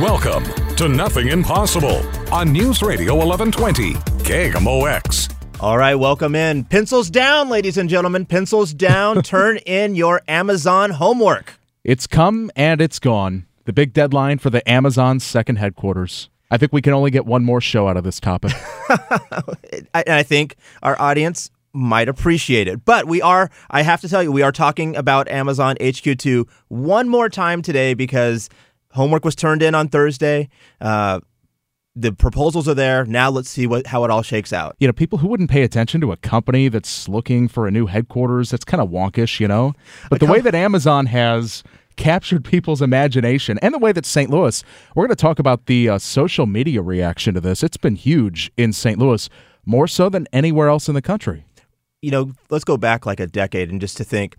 Welcome to Nothing Impossible on News Radio 1120 KMOX. All right, welcome in. Pencils down, ladies and gentlemen. Pencils down. Turn in your Amazon homework. It's come and it's gone. The big deadline for the Amazon second headquarters. I think we can only get one more show out of this topic. I, I think our audience might appreciate it. But we are, I have to tell you, we are talking about Amazon HQ2 one more time today because homework was turned in on Thursday. Uh, the proposals are there. Now let's see what how it all shakes out. You know, people who wouldn't pay attention to a company that's looking for a new headquarters, that's kind of wonkish, you know? But the, way that Amazon has captured people's imagination and the way that St. Louis, we're going to talk about the uh, social media reaction to this. It's been huge in St. Louis, more so than anywhere else in the country. You know, let's go back like a decade and just to think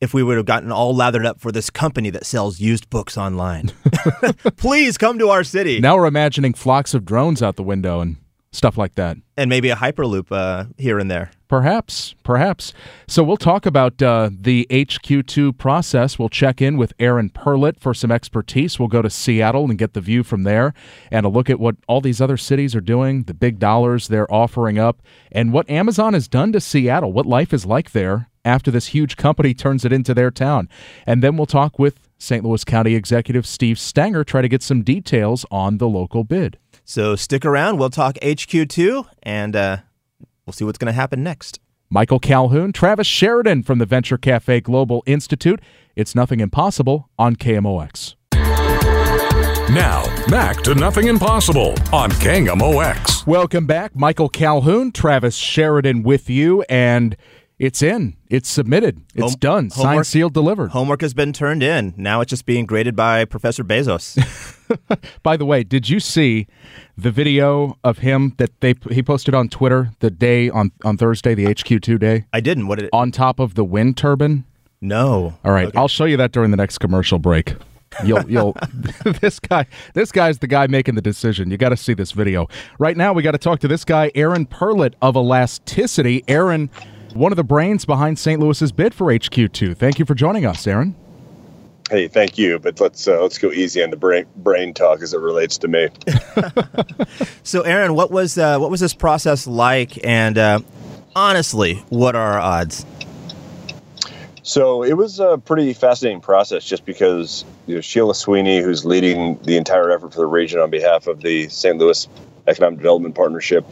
if we would have gotten all lathered up for this company that sells used books online. Please come to our city. Now we're imagining flocks of drones out the window and stuff like that. And maybe a Hyperloop uh, here and there. Perhaps, perhaps. So we'll talk about uh, the HQ2 process. We'll check in with Aaron Perlut for some expertise. We'll go to Seattle and get the view from there and a look at what all these other cities are doing, the big dollars they're offering up, and what Amazon has done to Seattle, what life is like there after this huge company turns it into their town. And then we'll talk with St. Louis County Executive Steve Stenger, try to get some details on the local bid. So stick around. We'll talk HQ2 and uh, we'll see what's going to happen next. Michael Calhoun, Travis Sheridan from the Venture Cafe Global Institute. It's Nothing Impossible on KMOX. Now, back to Nothing Impossible on KMOX. Welcome back. Michael Calhoun, Travis Sheridan with you. And it's in. It's submitted. It's Home, done. Signed, sealed, delivered. Homework has been turned in. Now it's just being graded by Professor Bezos. by the way, did you see the video of him that they he posted on Twitter the day on on Thursday, the HQ2 day? I didn't. What did it? On top of the wind turbine? No. All right, okay. I'll show you that during the next commercial break. You'll you'll this guy this guy's the guy making the decision. You got to see this video. Right now we got to talk to this guy Aaron Perlut of Elasticity. Aaron one of the brains behind St. Louis's bid for HQ2. Thank you for joining us, Aaron. Hey, thank you. But let's uh, let's go easy on the brain brain talk as it relates to me. so, Aaron, what was uh, what was this process like? And uh, honestly, what are our odds? So it was a pretty fascinating process, just because you know, Sheila Sweeney, who's leading the entire effort for the region on behalf of the St. Louis Economic Development Partnership,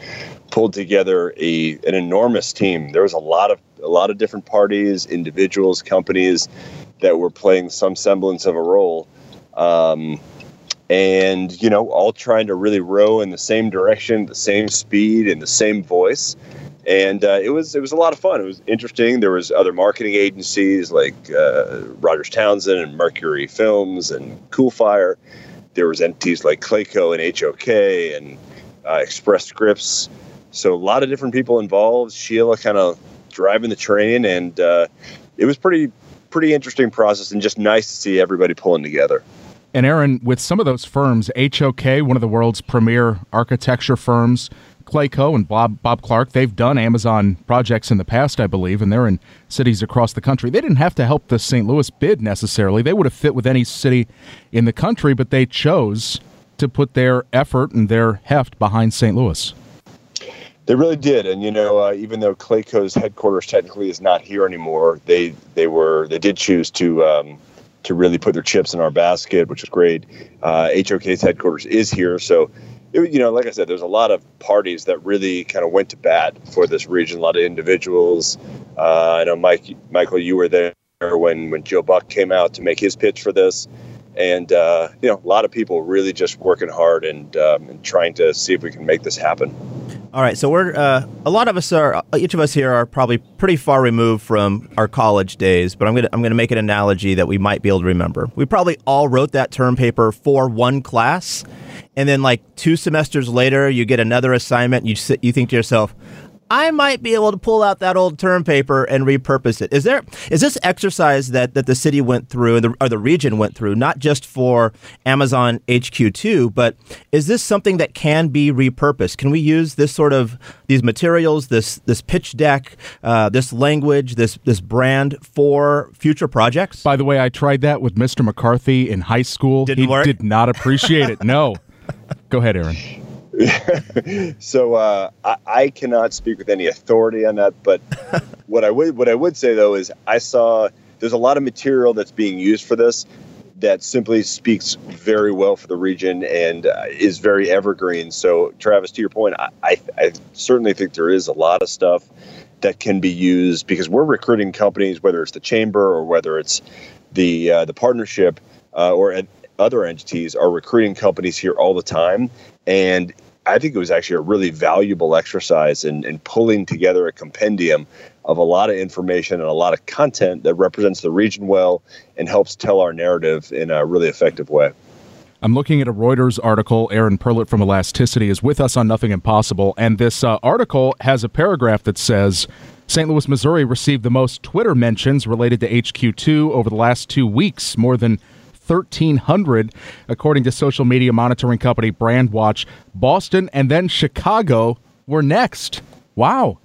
pulled together a an enormous team. There was a lot of a lot of different parties, individuals, companies that were playing some semblance of a role. Um, and you know, all trying to really row in the same direction, the same speed, and the same voice. And uh, it was it was a lot of fun. It was interesting. There was other marketing agencies like uh, Rodgers Townsend and Mercury Films and Coolfire. There was entities like Clayco and HOK and uh, Express Scripts so a lot of different people involved. Sheila kind of driving the train, and uh, it was pretty pretty interesting process and just nice to see everybody pulling together. And Aaron, with some of those firms, HOK, one of the world's premier architecture firms, Clayco and Bob Bob Clark, they've done Amazon projects in the past, I believe, and they're in cities across the country. They didn't have to help the St. Louis bid necessarily. They would have fit with any city in the country, but they chose to put their effort and their heft behind St. Louis. They really did, and you know, uh, even though Clayco's headquarters technically is not here anymore, they they were they did choose to um, to really put their chips in our basket, which is great. Uh, HOK's headquarters is here, so it, you know, like I said, there's a lot of parties that really kind of went to bat for this region. A lot of individuals. Uh, I know Mike, Michael, you were there when when Joe Buck came out to make his pitch for this, and uh, you know, a lot of people really just working hard and um, and trying to see if we can make this happen. All right, so we're uh, a lot of us are each of us here are probably pretty far removed from our college days, but I'm gonna I'm gonna make an analogy that we might be able to remember. We probably all wrote that term paper for one class, and then like two semesters later, you get another assignment. And you sit, you think to yourself, I might be able to pull out that old term paper and repurpose it. Is there is this exercise that, that the city went through and the, or the region went through, not just for Amazon HQ2, but is this something that can be repurposed? Can we use this sort of these materials, this this pitch deck, uh, this language, this this brand for future projects? By the way, I tried that with Mr. McCarthy in high school. Didn't he work? did not appreciate it. No. Go ahead, Aaron. so uh, I, I cannot speak with any authority on that. But what I would what I would say though is I saw there's a lot of material that's being used for this that simply speaks very well for the region and uh, is very evergreen. So Travis, to your point, I, I, I certainly think there is a lot of stuff that can be used because we're recruiting companies, whether it's the chamber or whether it's the uh, the partnership uh, or ed- other entities, are recruiting companies here all the time. And I think it was actually a really valuable exercise in, in pulling together a compendium of a lot of information and a lot of content that represents the region well and helps tell our narrative in a really effective way. I'm looking at a Reuters article. Aaron Perlut from Elasticity is with us on Nothing Impossible. And this uh, article has a paragraph that says St. Louis, Missouri received the most Twitter mentions related to HQ2 over the last two weeks, more than 1,300, according to social media monitoring company Brandwatch. Boston and then Chicago were next. Wow.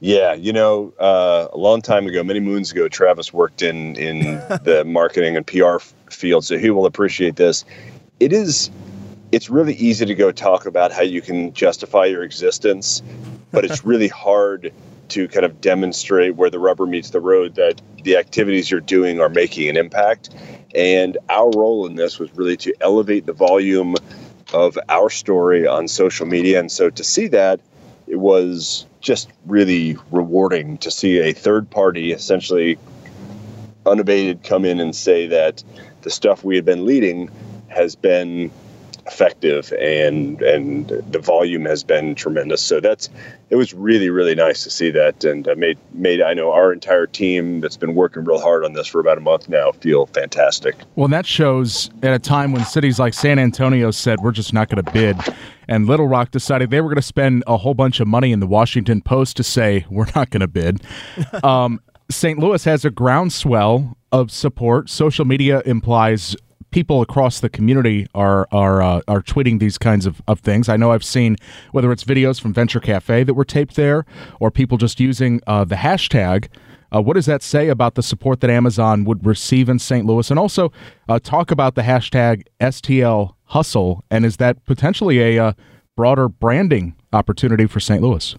Yeah, you know, uh, a long time ago, many moons ago, Travis worked in in the marketing and PR field, so he will appreciate this. It is, it's really easy to go talk about how you can justify your existence, but it's really hard to kind of demonstrate where the rubber meets the road that the activities you're doing are making an impact. And our role in this was really to elevate the volume of our story on social media, and so to see that, it was just really rewarding to see a third party essentially unabated come in and say that the stuff we had been leading has been effective and and the volume has been tremendous so that's it was really really nice to see that and uh, made made I know our entire team that's been working real hard on this for about a month now feel fantastic Well, and that shows at a time when cities like San Antonio said, we're just not going to bid. And Little Rock decided they were going to spend a whole bunch of money in the Washington Post to say, we're not going to bid. um, St. Louis has a groundswell of support. Social media implies people across the community are are uh, are tweeting these kinds of, of things. I know I've seen whether it's videos from Venture Cafe that were taped there or people just using uh, the hashtag. Uh, what does that say about the support that Amazon would receive in St. Louis? And also uh, talk about the hashtag STL Hustle. And is that potentially a uh, broader branding opportunity for St. Louis?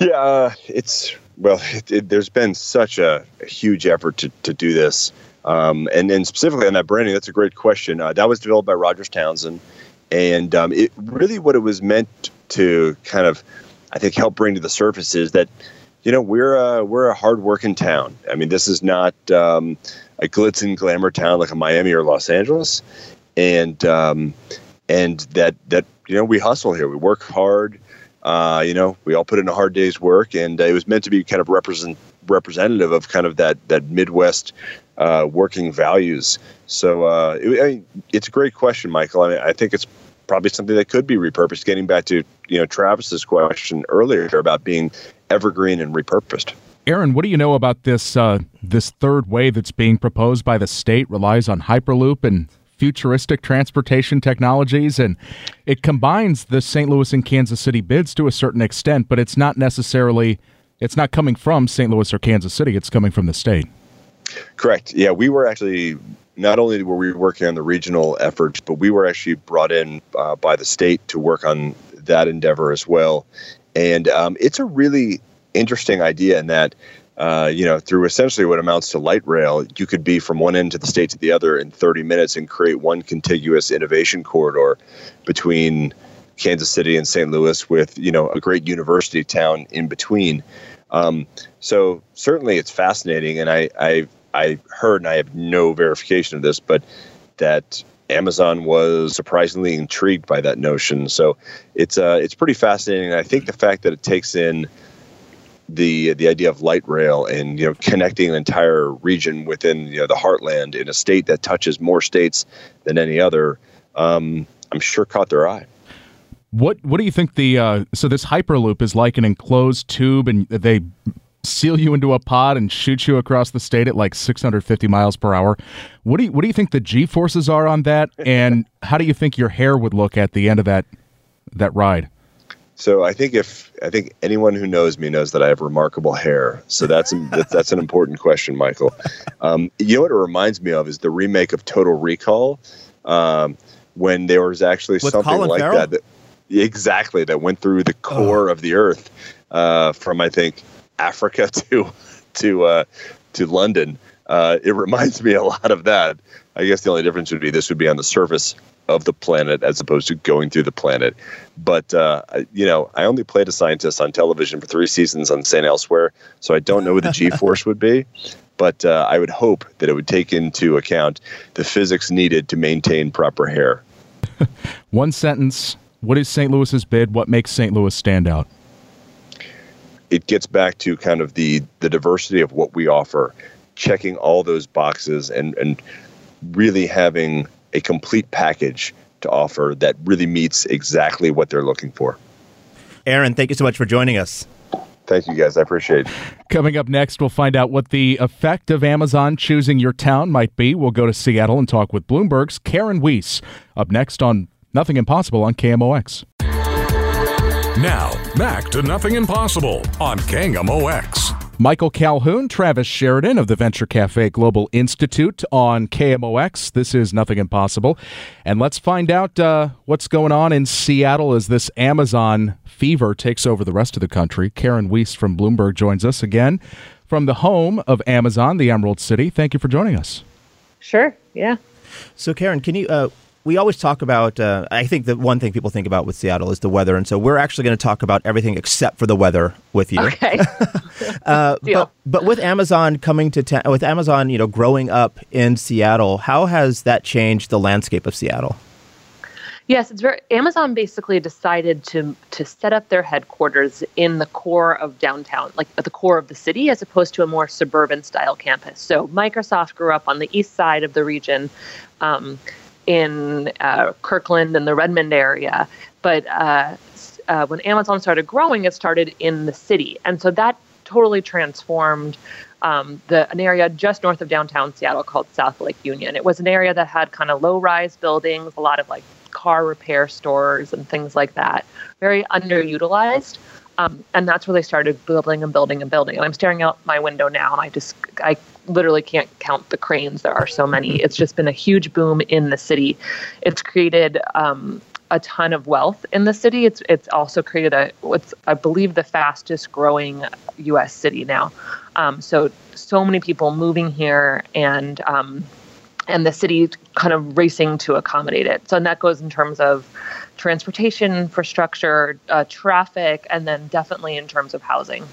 Yeah, uh, it's well. It, it, there's been such a, a, huge effort to, to do this, um, and then specifically on that branding. That's a great question. Uh, that was developed by Rodgers Townsend, and um, it really what it was meant to kind of, I think, help bring to the surface is that, you know, we're a we're a hardworking town. I mean, this is not um, a glitz and glamour town like a Miami or Los Angeles, and um, and that that you know we hustle here. We work hard. Uh, you know, we all put in a hard day's work, and uh, it was meant to be kind of represent representative of kind of that that Midwest uh, working values. So uh, it, I mean, it's a great question, Michael. I mean, I think it's probably something that could be repurposed. Getting back to you know Travis's question earlier about being evergreen and repurposed. Aaron, what do you know about this uh, this third way that's being proposed by the state? Relies on Hyperloop and futuristic transportation technologies, and it combines the St. Louis and Kansas City bids to a certain extent, but it's not necessarily it's not coming from St. Louis or Kansas City. It's coming from the state. Correct. Yeah, we were actually not only were we working on the regional efforts, but we were actually brought in uh, by the state to work on that endeavor as well. And um, it's a really interesting idea in that, uh, you know, through essentially what amounts to light rail, you could be from one end to the state to the other in 30 minutes and create one contiguous innovation corridor between Kansas City and St. Louis with, you know, a great university town in between. Um, so certainly it's fascinating. And I, I, I heard, and I have no verification of this, but that Amazon was surprisingly intrigued by that notion. So it's uh, it's pretty fascinating. I think the fact that it takes in the the idea of light rail and you know connecting an entire region within you know the heartland in a state that touches more states than any other, um, I'm sure caught their eye. What What do you think the uh, so this hyperloop is like an enclosed tube, and they seal you into a pod and shoot you across the state at like 650 miles per hour. What do you What do you think the G forces are on that, and how do you think your hair would look at the end of that that ride? So I think if I think anyone who knows me knows that I have remarkable hair. So that's that's, that's an important question, Michael. Um, you know what it reminds me of is the remake of Total Recall, um, when there was actually With something Colin like Farrell? that, that. Exactly, that went through the core of the Earth uh, from I think Africa to to uh, to London. Uh, it reminds me a lot of that. I guess the only difference would be this would be on the surface of the planet as opposed to going through the planet. But uh, you know, I only played a scientist on television for three seasons on St. Elsewhere, so I don't know what the G-force would be. But uh, I would hope that it would take into account the physics needed to maintain proper hair. One sentence. What is St. Louis's bid? What makes St. Louis stand out? it gets back to kind of the the diversity of what we offer, checking all those boxes and and really having a complete package to offer that really meets exactly what they're looking for. Aaron, thank you so much for joining us. Thank you guys. I appreciate it. Coming up next, we'll find out what the effect of Amazon choosing your town might be. We'll go to Seattle and talk with Bloomberg's Karen Weise. Up next on Nothing Impossible on KMOX. Now, back to Nothing Impossible on KMOX. Michael Calhoun, Travis Sheridan of the Venture Cafe Global Institute on KMOX. This is Nothing Impossible. And let's find out uh, what's going on in Seattle as this Amazon fever takes over the rest of the country. Karen Weise from Bloomberg joins us again from the home of Amazon, the Emerald City. Thank you for joining us. Sure. Yeah. So, Karen, can you? Uh, we always talk about. Uh, I think the one thing people think about with Seattle is the weather, and so we're actually going to talk about everything except for the weather with you. Okay. Uh, but but with Amazon coming to ta- with Amazon, you know, growing up in Seattle, how has that changed the landscape of Seattle? Yes, it's very. Amazon basically decided to to set up their headquarters in the core of downtown, like at the core of the city, as opposed to a more suburban style campus. So Microsoft grew up on the east side of the region, um, in uh, Kirkland and the Redmond area, but uh, uh, when Amazon started growing, it started in the city, and so that totally transformed um, the an area just north of downtown Seattle called South Lake Union. It was an area that had kind of low-rise buildings, a lot of like car repair stores and things like that, very underutilized. Um, and that's where they started building and building and building. And I'm staring out my window now, and I just I literally can't count the cranes. There are so many. It's just been a huge boom in the city. It's created um, a ton of wealth in the city. It's it's also created a what's I believe the fastest growing U.S. city now. Um, so so many people moving here and um, and the city kind of racing to accommodate it. So and that goes in terms of transportation infrastructure, uh, traffic, and then definitely in terms of housing.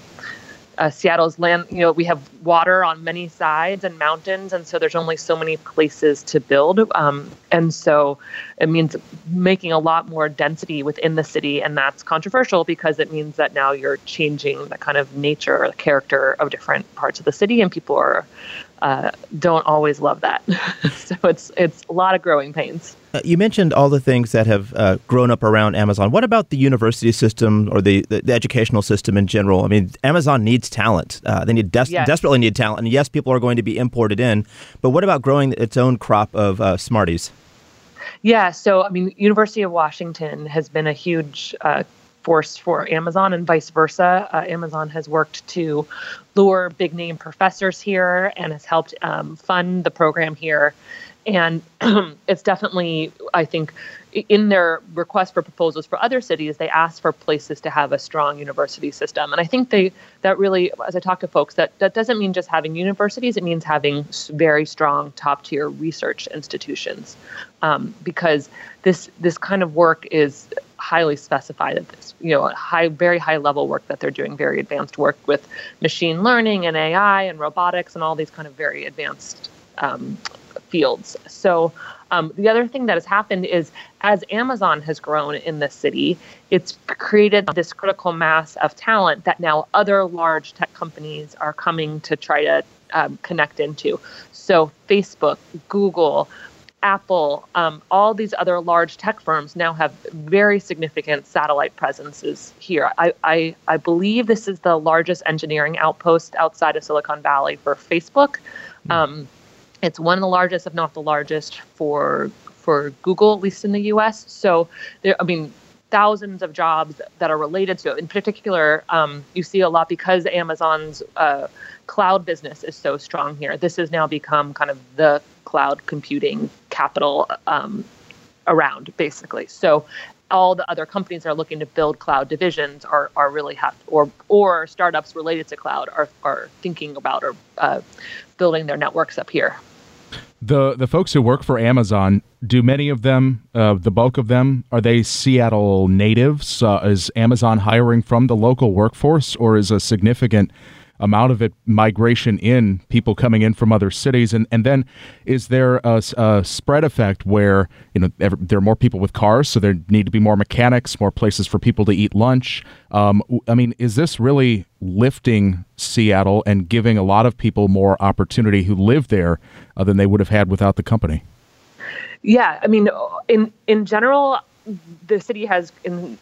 Uh, Seattle's land, you know, we have water on many sides and mountains, and so there's only so many places to build. Um, and so it means making a lot more density within the city, and that's controversial because it means that now you're changing the kind of nature or the character of different parts of the city, and people are uh, don't always love that. so it's it's a lot of growing pains. Uh, you mentioned all the things that have uh, grown up around Amazon. What about the university system or the, the, the educational system in general? I mean, Amazon needs talent. Uh, they need des- Yes. desperately need talent, and yes, people are going to be imported in. But what about growing its own crop of uh, smarties? Yeah, so I mean, University of Washington has been a huge uh, force for Amazon, and vice versa. Uh, Amazon has worked to lure big name professors here and has helped um, fund the program here. And it's definitely, I think, in their request for proposals for other cities, they ask for places to have a strong university system. And I think they that really, as I talk to folks, that that doesn't mean just having universities. It means having very strong top tier research institutions, um, because this this kind of work is highly specified at this, you know, high, very high level work that they're doing, very advanced work with machine learning and AI and robotics and all these kind of very advanced um, fields. So um, the other thing that has happened is as Amazon has grown in the city, it's created this critical mass of talent that now other large tech companies are coming to try to um, connect into. So Facebook, Google, Apple, um, all these other large tech firms now have very significant satellite presences here. I, I, I believe this is the largest engineering outpost outside of Silicon Valley for Facebook. Um, it's one of the largest, if not the largest, for for Google, at least in the U.S. So there, I mean, thousands of jobs that are related to it. In particular, um, you see a lot because Amazon's uh, cloud business is so strong here. This has now become kind of the cloud computing capital um, around, basically. So all the other companies that are looking to build cloud divisions are, are really have or or startups related to cloud are, are thinking about or uh, building their networks up here. The the folks who work for Amazon, do many of them, uh, the bulk of them, are they Seattle natives? Uh, is Amazon hiring from the local workforce, or is a significant amount of it migration in people coming in from other cities. And and then is there a, a spread effect where you know there are more people with cars so there need to be more mechanics more places for people to eat lunch? Um, i mean is this really lifting seattle and giving a lot of people more opportunity who live there uh, than they would have had without the company? Yeah i mean in in general the city has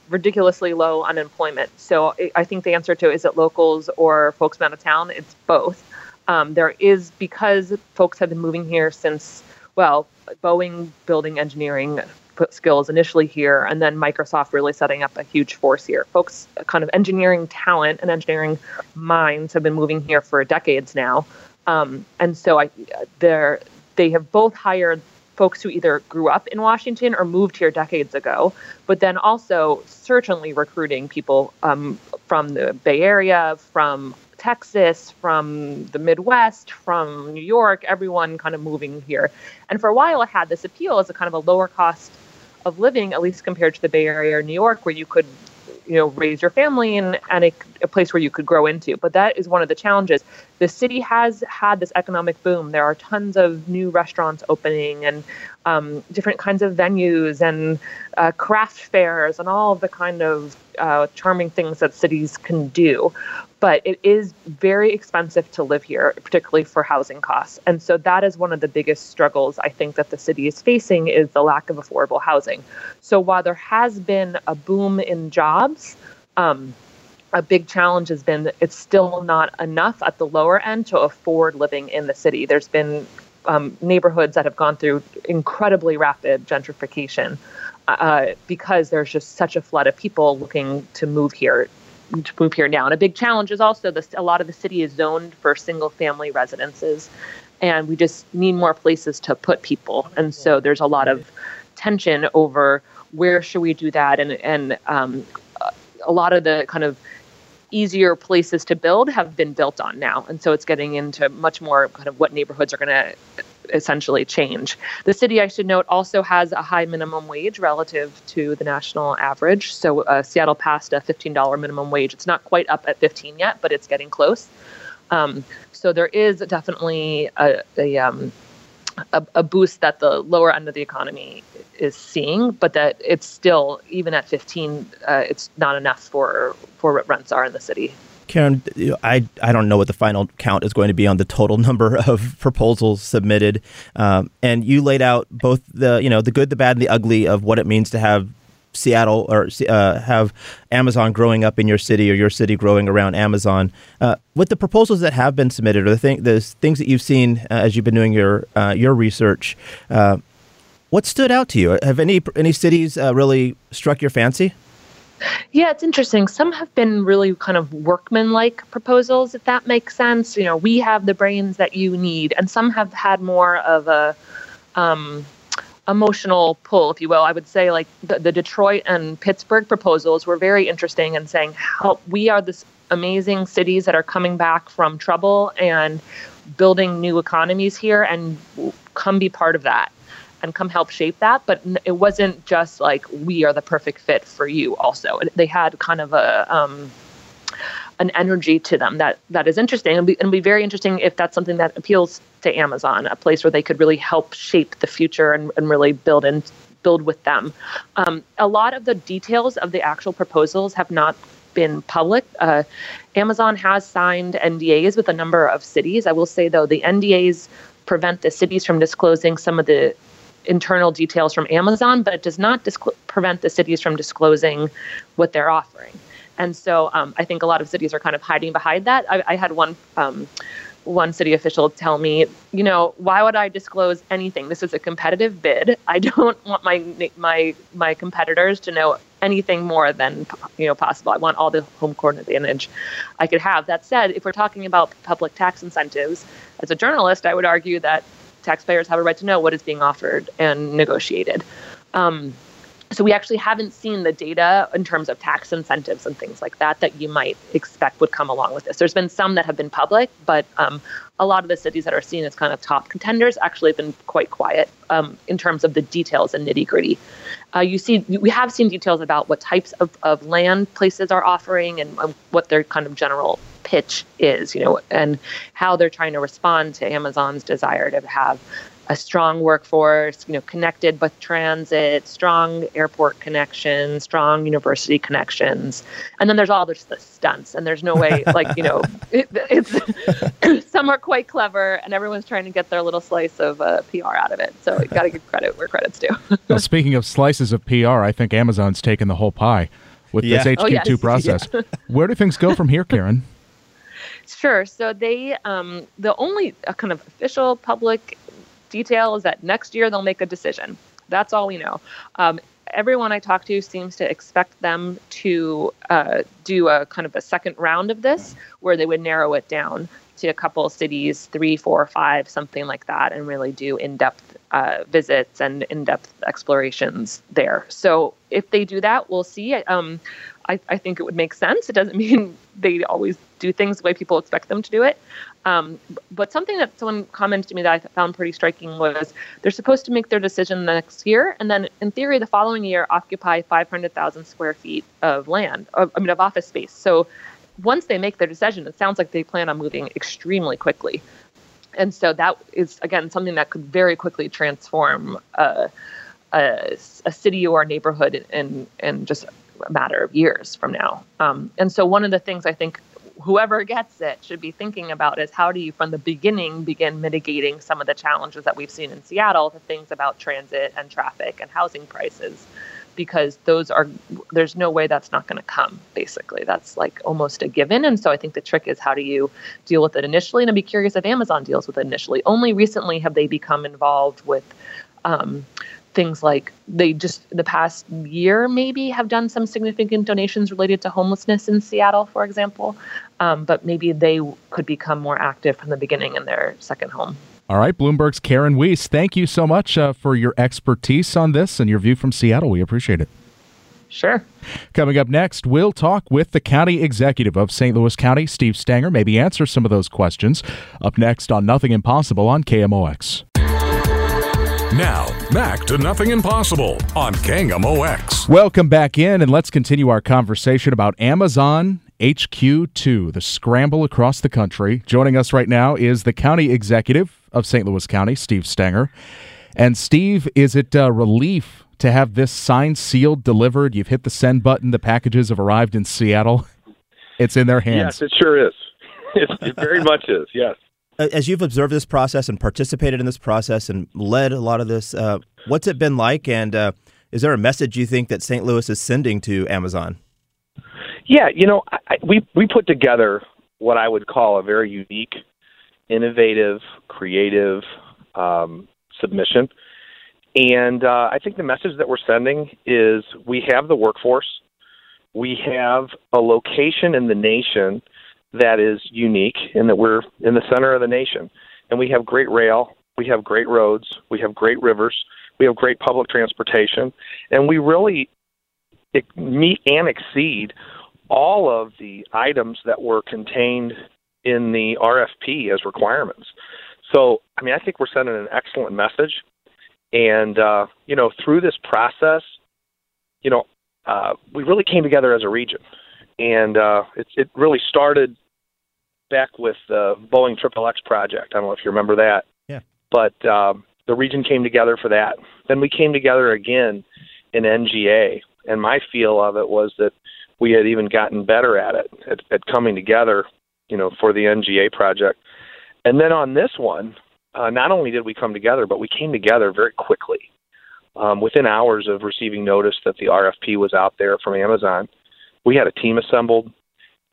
ridiculously low unemployment. So I think the answer to is it locals or folks from out of town? It's both. Um, there is because folks have been moving here since well, Boeing building engineering skills initially here, and then Microsoft really setting up a huge force here. Folks, kind of engineering talent and engineering minds have been moving here for decades now, um, and so I, they have both hired folks who either grew up in Washington or moved here decades ago, but then also certainly recruiting people um, from the Bay Area, from Texas, from the Midwest, from New York, everyone kind of moving here. And for a while, it had this appeal as a kind of a lower cost of living, at least compared to the Bay Area or New York, where you could you know raise your family and and a, a, place where you could grow into. But that is one of the challenges. The city has had this economic boom. There are tons of new restaurants opening and um, different kinds of venues and uh, craft fairs and all of the kind of uh, charming things that cities can do but it is very expensive to live here, particularly for housing costs. And so that is one of the biggest struggles I think that the city is facing is the lack of affordable housing. So while there has been a boom in jobs, um, a big challenge has been it's still not enough at the lower end to afford living in the city. There's been um, neighborhoods that have gone through incredibly rapid gentrification uh, because there's just such a flood of people looking to move here to move here now. And a big challenge is also this a lot of the city is zoned for single family residences, and we just need more places to put people. And so there's a lot of tension over where should we do that, and and um, a lot of the kind of easier places to build have been built on now, and so it's getting into much more kind of what neighborhoods are going to essentially change. The city, I should note, also has a high minimum wage relative to the national average. So uh, Seattle passed a $15 minimum wage. It's not quite up at 15 yet, but it's getting close. Um, so there is definitely a, a, um, a, a boost that the lower end of the economy is seeing, but that it's still even at 15, uh, it's not enough for for what rents are in the city. Karen, I, I don't know what the final count is going to be on the total number of proposals submitted, um, and you laid out both the you know the good, the bad, and the ugly of what it means to have Seattle or uh, have Amazon growing up in your city or your city growing around Amazon. Uh, with the proposals that have been submitted or the, thing, the things that you've seen uh, as you've been doing your uh, your research, uh, what stood out to you? Have any any cities uh, really struck your fancy? Yeah, it's interesting. Some have been really kind of workman-like proposals, if that makes sense. You know, we have the brains that you need, and some have had more of a um, emotional pull, if you will. I would say like the, the Detroit and Pittsburgh proposals were very interesting and saying, "Help! We are this amazing cities that are coming back from trouble and building new economies here, and come be part of that." and come help shape that. But it wasn't just like we are the perfect fit for you. Also, they had kind of a um, an energy to them that that is interesting and be, and be very interesting if that's something that appeals to Amazon, a place where they could really help shape the future and, and really build and build with them. Um, a lot of the details of the actual proposals have not been public. Uh, Amazon has signed NDAs with a number of cities. I will say, though, the NDAs prevent the cities from disclosing some of the internal details from Amazon, but it does not disclo- prevent the cities from disclosing what they're offering. And so um, I think a lot of cities are kind of hiding behind that. I, I had one um, one city official tell me, you know, why would I disclose anything? This is a competitive bid. I don't want my my my competitors to know anything more than you know possible. I want all the home court advantage I could have. That said, if we're talking about public tax incentives, as a journalist, I would argue that taxpayers have a right to know what is being offered and negotiated. Um, so we actually haven't seen the data in terms of tax incentives and things like that that you might expect would come along with this. There's been some that have been public, but um, a lot of the cities that are seen as kind of top contenders actually have been quite quiet um, in terms of the details and nitty gritty. Uh, you see, we have seen details about what types of, of land places are offering and um, what their kind of general pitch is, you know, and how they're trying to respond to Amazon's desire to have a strong workforce, you know, connected with transit, strong airport connections, strong university connections, and then there's all this the stunts, and there's no way, like you know, it, it's some are quite clever, and everyone's trying to get their little slice of uh, PR out of it. So you got to give credit where credit's due. well, speaking of slices of PR, I think Amazon's taken the whole pie with Yeah. this HQ2 Oh, yes. process. Where do things go from here, Karen? Sure. So they, um, the only uh, kind of official public detail is that next year they'll make a decision. That's all we know. Um, everyone I talk to seems to expect them to uh, do a kind of a second round of this, where they would narrow it down to a couple cities, three, four, five, something like that, and really do in-depth uh, visits and in-depth explorations there. So if they do that, we'll see. Um, I, I think it would make sense. It doesn't mean they always do things the way people expect them to do it. Um, but something that someone commented to me that I found pretty striking was they're supposed to make their decision the next year, and then in theory, the following year, occupy 500,000 square feet of land, of, I mean, of office space. So once they make their decision, it sounds like they plan on moving extremely quickly. And so that is, again, something that could very quickly transform a, a city or a neighborhood in, in just a matter of years from now. Um, and so one of the things I think whoever gets it should be thinking about is how do you from the beginning begin mitigating some of the challenges that we've seen in Seattle, the things about transit and traffic and housing prices because those are there's no way that's not going to come basically. That's like almost a given and so i think the trick is how do you deal with it initially and i'd be curious if amazon deals with it initially. Only recently have they become involved with um, things like they just the past year maybe have done some significant donations related to homelessness in Seattle, for example. Um, but maybe they could become more active from the beginning in their second home. All right, Bloomberg's Karen Weise, thank you so much uh, for your expertise on this and your view from Seattle. We appreciate it. Sure. Coming up next, we'll talk with the county executive of St. Louis County, Steve Stenger, maybe answer some of those questions. Up next on Nothing Impossible on KMOX. Now, back to Nothing Impossible on KMOX. Welcome back in, and let's continue our conversation about Amazon HQ2, the scramble across the country. Joining us right now is the county executive of St. Louis County, Steve Stenger. And Steve, is it a relief to have this signed, sealed, delivered? You've hit the send button. The packages have arrived in Seattle. It's in their hands. Yes, it sure is. It, it very much is. Yes. Uh, As you've observed this process and participated in this process and led a lot of this, uh, what's it been like? And uh, is there a message you think that St. Louis is sending to Amazon? Yeah, you know, I, we we put together what I would call a very unique, innovative, creative um, submission, and uh, I think the message that we're sending is we have the workforce, we have a location in the nation that is unique in that we're in the center of the nation, and we have great rail, we have great roads, we have great rivers, we have great public transportation, and we really meet and exceed all of the items that were contained in the RFP as requirements. So, I mean, I think we're sending an excellent message. And, uh, you know, through this process, you know, uh, we really came together as a region. And uh, it, it really started back with the Boeing Triple X project. I don't know if you remember that. Yeah. but um, the region came together for that. Then we came together again in NGA, and my feel of it was that we had even gotten better at it at, at coming together, you know, for the NGA project. And then on this one, uh, not only did we come together, but we came together very quickly. Um, within hours of receiving notice that the RFP was out there from Amazon, we had a team assembled,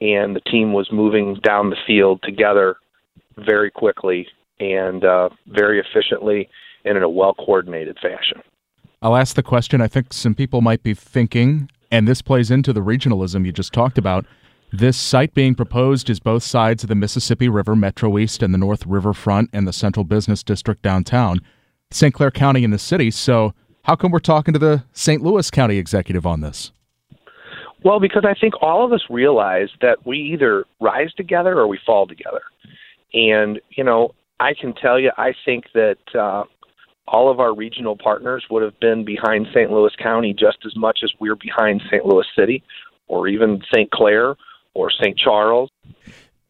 and the team was moving down the field together very quickly and uh, very efficiently and in a well coordinated fashion. I'll ask the question I think some people might be thinking, and this plays into the regionalism you just talked about. This site being proposed is both sides of the Mississippi River Metro East and the North Riverfront and the Central Business District downtown, St. Clair County in the city. So, how come we're talking to the St. Louis County executive on this? Well, because I think all of us realize that we either rise together or we fall together. And, you know, I can tell you, I think that uh, all of our regional partners would have been behind St. Louis County just as much as we're behind St. Louis City or even St. Clair or St. Charles.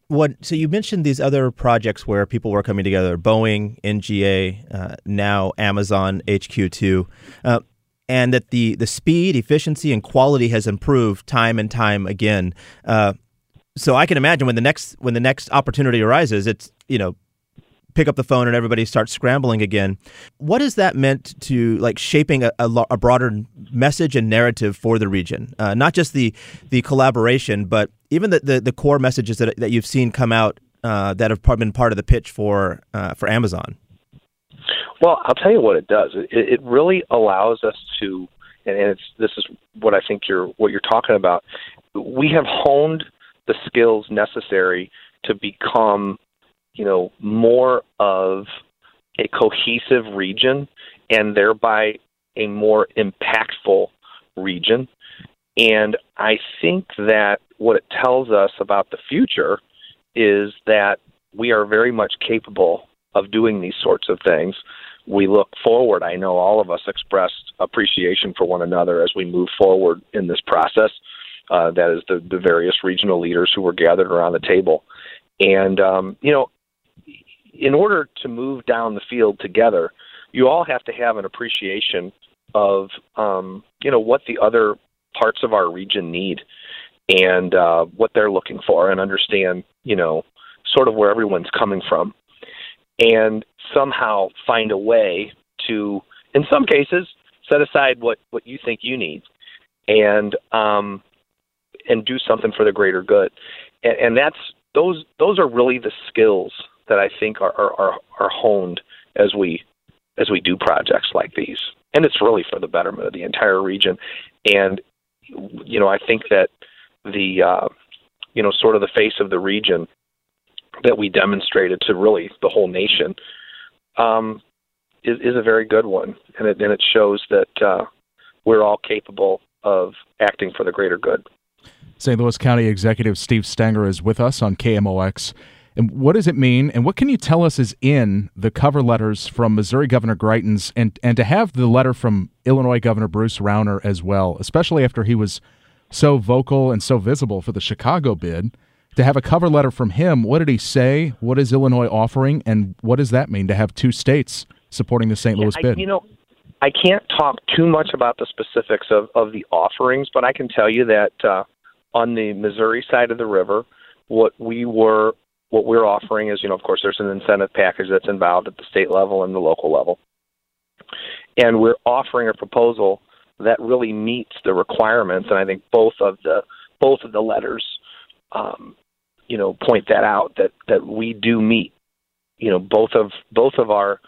What so you mentioned these other projects where people were coming together: Boeing, NGA, uh, now Amazon HQ2, uh, and that the the speed, efficiency, and quality has improved time and time again. Uh, so I can imagine when the next when the next opportunity arises, it's you know pick up the phone and everybody starts scrambling again. What has that meant to like shaping a, a, a broader message and narrative for the region? Uh, not just the the collaboration, but even the, the, the core messages that, that you've seen come out uh, that have been part of the pitch for uh, for Amazon. Well, I'll tell you what it does. It, it really allows us to, and it's this is what I think you're what you're talking about. We have honed the skills necessary to become you know, more of a cohesive region and thereby a more impactful region. And I think that what it tells us about the future is that we are very much capable of doing these sorts of things. We look forward. I know all of us expressed appreciation for one another as we move forward in this process. Uh, that is the, the various regional leaders who were gathered around the table. And, um, you know, in order to move down the field together, you all have to have an appreciation of um, you know what the other parts of our region need and uh, what they're looking for, and understand you know sort of where everyone's coming from, and somehow find a way to, in some cases, set aside what what you think you need, and um, and do something for the greater good, and, and that's those those are really the skills that I think are, are, are honed as we as we do projects like these. And it's really for the betterment of the entire region. And you know, I think that the uh, you know sort of the face of the region that we demonstrated to really the whole nation um, is, is a very good one, and it and it shows that uh, we're all capable of acting for the greater good. St. Louis County Executive Steve Stenger is with us on KMOX. And what does it mean? And what can you tell us is in the cover letters from Missouri Governor Greitens and, and to have the letter from Illinois Governor Bruce Rauner as well, especially after he was so vocal and so visible for the Chicago bid? To have a cover letter from him, what did he say? What is Illinois offering? And what does that mean to have two states supporting the St. Louis yeah, I, bid? You know, I can't talk too much about the specifics of, of the offerings, but I can tell you that uh, on the Missouri side of the river, what we were what we're offering is, you know, of course, there's an incentive package that's involved at the state level and the local level. And we're offering a proposal that really meets the requirements, and I think both of the both of the letters, um, you know, point that out that that we do meet, you know, both of both of our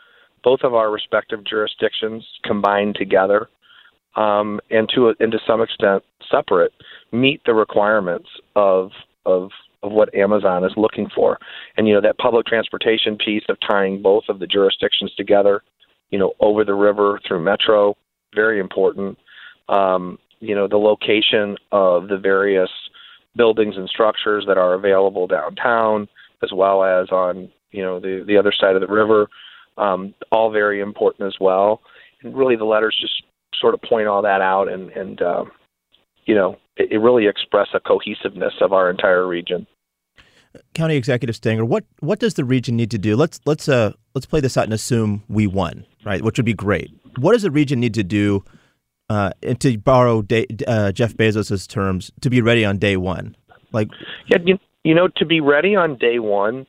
both of our respective jurisdictions combined together, um, and to and to some extent separate, meet the requirements of of of what Amazon is looking for. And you know that public transportation piece of tying both of the jurisdictions together, you know, over the river through metro, very important. Um, you know, the location of the various buildings and structures that are available downtown, as well as on you know the the other side of the river, um, all very important as well. And really, the letters just sort of point all that out and and uh, you know it, it really express a cohesiveness of our entire region. County Executive Stenger, what what does the region need to do? Let's let's uh let's play this out and assume we won, right? Which would be great. What does the region need to do, uh, and to borrow day, uh, Jeff Bezos's terms, to be ready on day one? Like, Yeah, you, you know, to be ready on day one,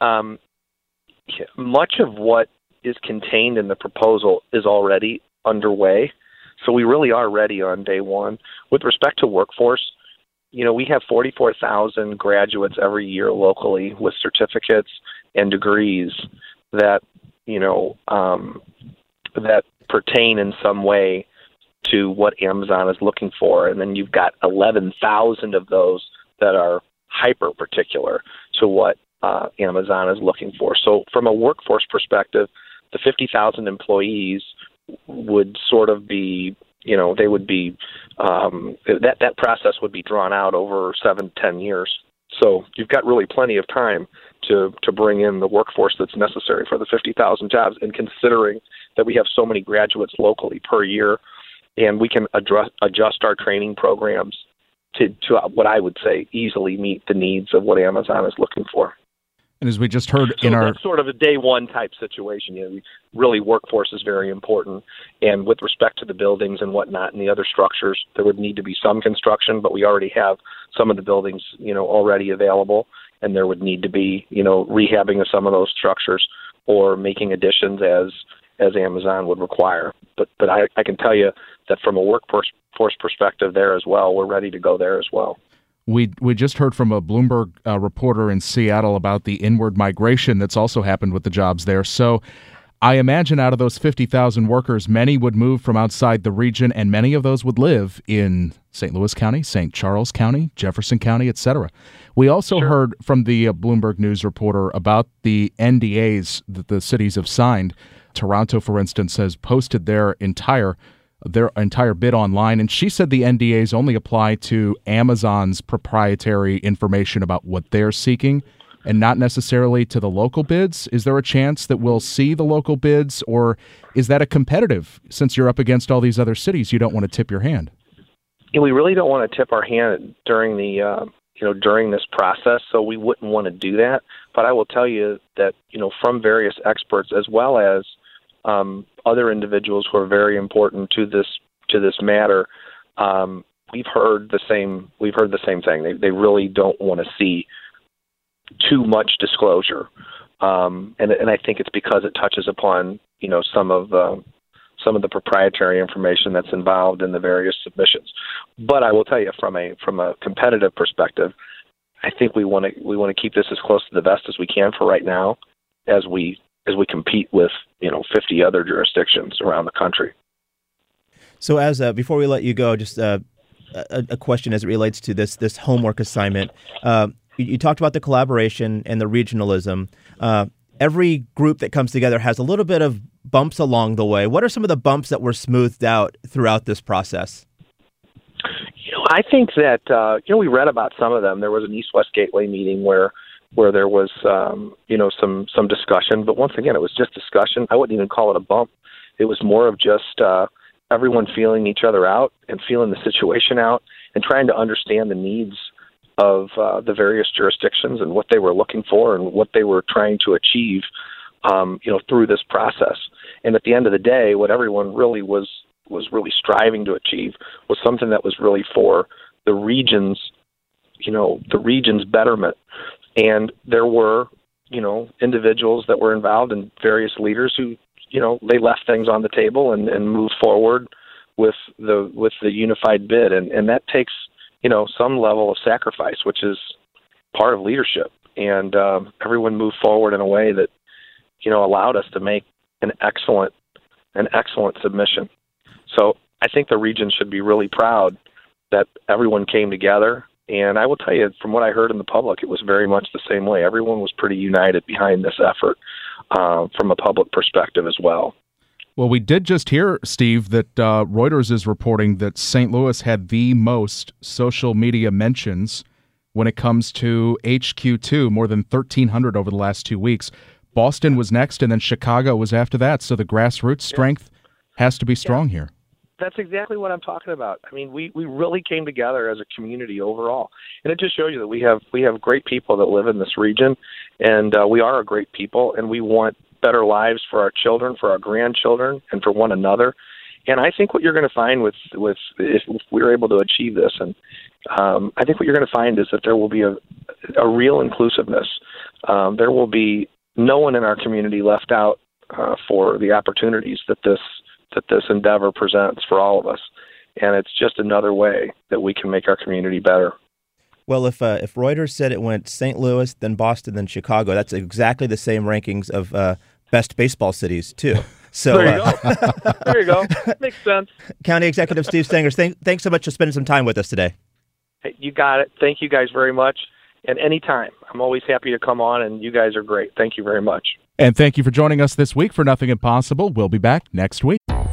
um, much of what is contained in the proposal is already underway. So we really are ready on day one. With respect to workforce, you know, we have 44,000 graduates every year locally with certificates and degrees that, you know, um, that pertain in some way to what Amazon is looking for. And then you've got 11,000 of those that are hyper particular to what uh, Amazon is looking for. So, from a workforce perspective, the 50,000 employees would sort of be, you know, they would be um, that that process would be drawn out over seven, ten years. So you've got really plenty of time to to bring in the workforce that's necessary for the 50,000 jobs. And considering that we have so many graduates locally per year, and we can address, adjust our training programs to to uh, what I would say easily meet the needs of what Amazon is looking for. And as we just heard So in our sort of a day one type situation. You know, really workforce is very important, and with respect to the buildings and whatnot and the other structures, there would need to be some construction, but we already have some of the buildings, you know, already available, and there would need to be, you know, rehabbing of some of those structures or making additions as as Amazon would require. But but I, I can tell you that from a workforce force perspective there as well, we're ready to go there as well. We we just heard from a Bloomberg uh, reporter in Seattle about the inward migration that's also happened with the jobs there. So I imagine out of those 50,000 workers, many would move from outside the region and many of those would live in St. Louis County, St. Charles County, Jefferson County, etc. We also heard from the uh, Bloomberg News reporter about the NDAs that the cities have signed. Toronto, for instance, has posted their entire their entire bid online, and she said the NDAs only apply to Amazon's proprietary information about what they're seeking, and not necessarily to the local bids. Is there a chance that we'll see the local bids, or is that a competitive? Since you're up against all these other cities, you don't want to tip your hand. And we really don't want to tip our hand during the uh, you know during this process, so we wouldn't want to do that. But I will tell you that you know from various experts as well as um, other individuals who are very important to this to this matter, um, we've heard the same we've heard the same thing. They they really don't want to see too much disclosure, um, and and I think it's because it touches upon you know some of uh, some of the proprietary information that's involved in the various submissions. But I will tell you from a from a competitive perspective, I think we want to we want to keep this as close to the vest as we can for right now, as we as we compete with you know 50 other jurisdictions around the country. So, as uh, before we let you go, just uh, a, a question as it relates to this this homework assignment. Uh, you, you talked about the collaboration and the regionalism. Uh, every group that comes together has a little bit of bumps along the way. What are some of the bumps that were smoothed out throughout this process? You know, I think that uh, you know we read about some of them. There was an East West Gateway meeting where where there was um, you know some some discussion, but once again, it was just discussion. I wouldn't even call it a bump. It was more of just uh, everyone feeling each other out and feeling the situation out and trying to understand the needs of uh, the various jurisdictions and what they were looking for and what they were trying to achieve, um, you know, through this process. And at the end of the day, what everyone really was was really striving to achieve was something that was really for the region's, you know, the region's betterment. And there were, you know, individuals that were involved and various leaders who, you know, they left things on the table and, and moved forward with the with the unified bid. And, and that takes you know some level of sacrifice, which is part of leadership. And um, everyone moved forward in a way that you know allowed us to make an excellent an excellent submission. So I think the region should be really proud that everyone came together. And I will tell you, from what I heard in the public, it was very much the same way. Everyone was pretty united behind this effort uh, from a public perspective as well. Well, we did just hear, Steve, that uh, Reuters is reporting that St. Louis had the most social media mentions when it comes to HQ2, more than 1,300 over the last two weeks. Boston was next, and then Chicago was after that. So the grassroots strength has to be strong here. That's exactly what I'm talking about. I mean, we we really came together as a community overall, and it just shows you that we have we have great people that live in this region, and uh, we are a great people, and we want better lives for our children, for our grandchildren, and for one another. And I think what you're going to find with with if we're able to achieve this, and um, I think what you're going to find is that there will be a a real inclusiveness. Um, there will be no one in our community left out uh, for the opportunities that this that this endeavor presents for all of us, and it's just another way that we can make our community better. Well, if uh, if Reuters said it went St. Louis, then Boston, then Chicago, that's exactly the same rankings of uh, best baseball cities too. So there you uh, go. there you go. Makes sense. County Executive Steve Stengers, thank, thanks so much for spending some time with us today. Hey, you got it. Thank you guys very much. And anytime, I'm always happy to come on, and you guys are great. Thank you very much. And thank you for joining us this week for Nothing Impossible. We'll be back next week.